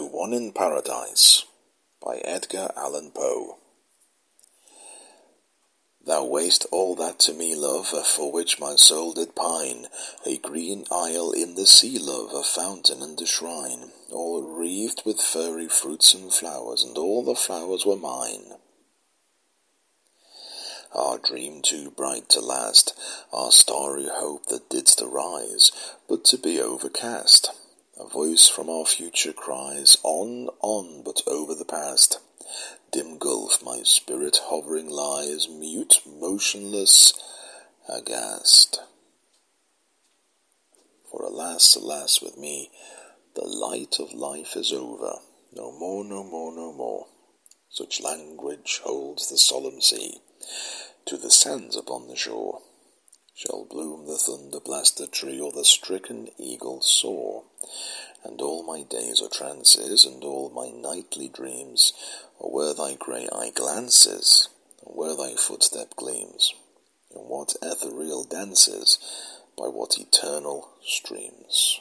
To One in Paradise by Edgar Allan Poe Thou wast all that to me, love, for which my soul did pine, A green isle in the sea, love, a fountain and a shrine, All wreathed with fairy fruits and flowers, and all the flowers were mine. Our dream too bright to last, our starry hope that didst arise, but to be overcast. A voice from our future cries, On, on, but over the past. Dim gulf my spirit hovering lies, Mute, motionless, aghast. For alas, alas, with me, the light of life is over. No more, no more, no more. Such language holds the solemn sea. To the sands upon the shore shall bloom the thunder-blasted tree, or the stricken eagle soar. And all my days are trances, and all my nightly dreams are where thy grey eye glances, and where thy footstep gleams, in what ethereal dances, by what eternal streams.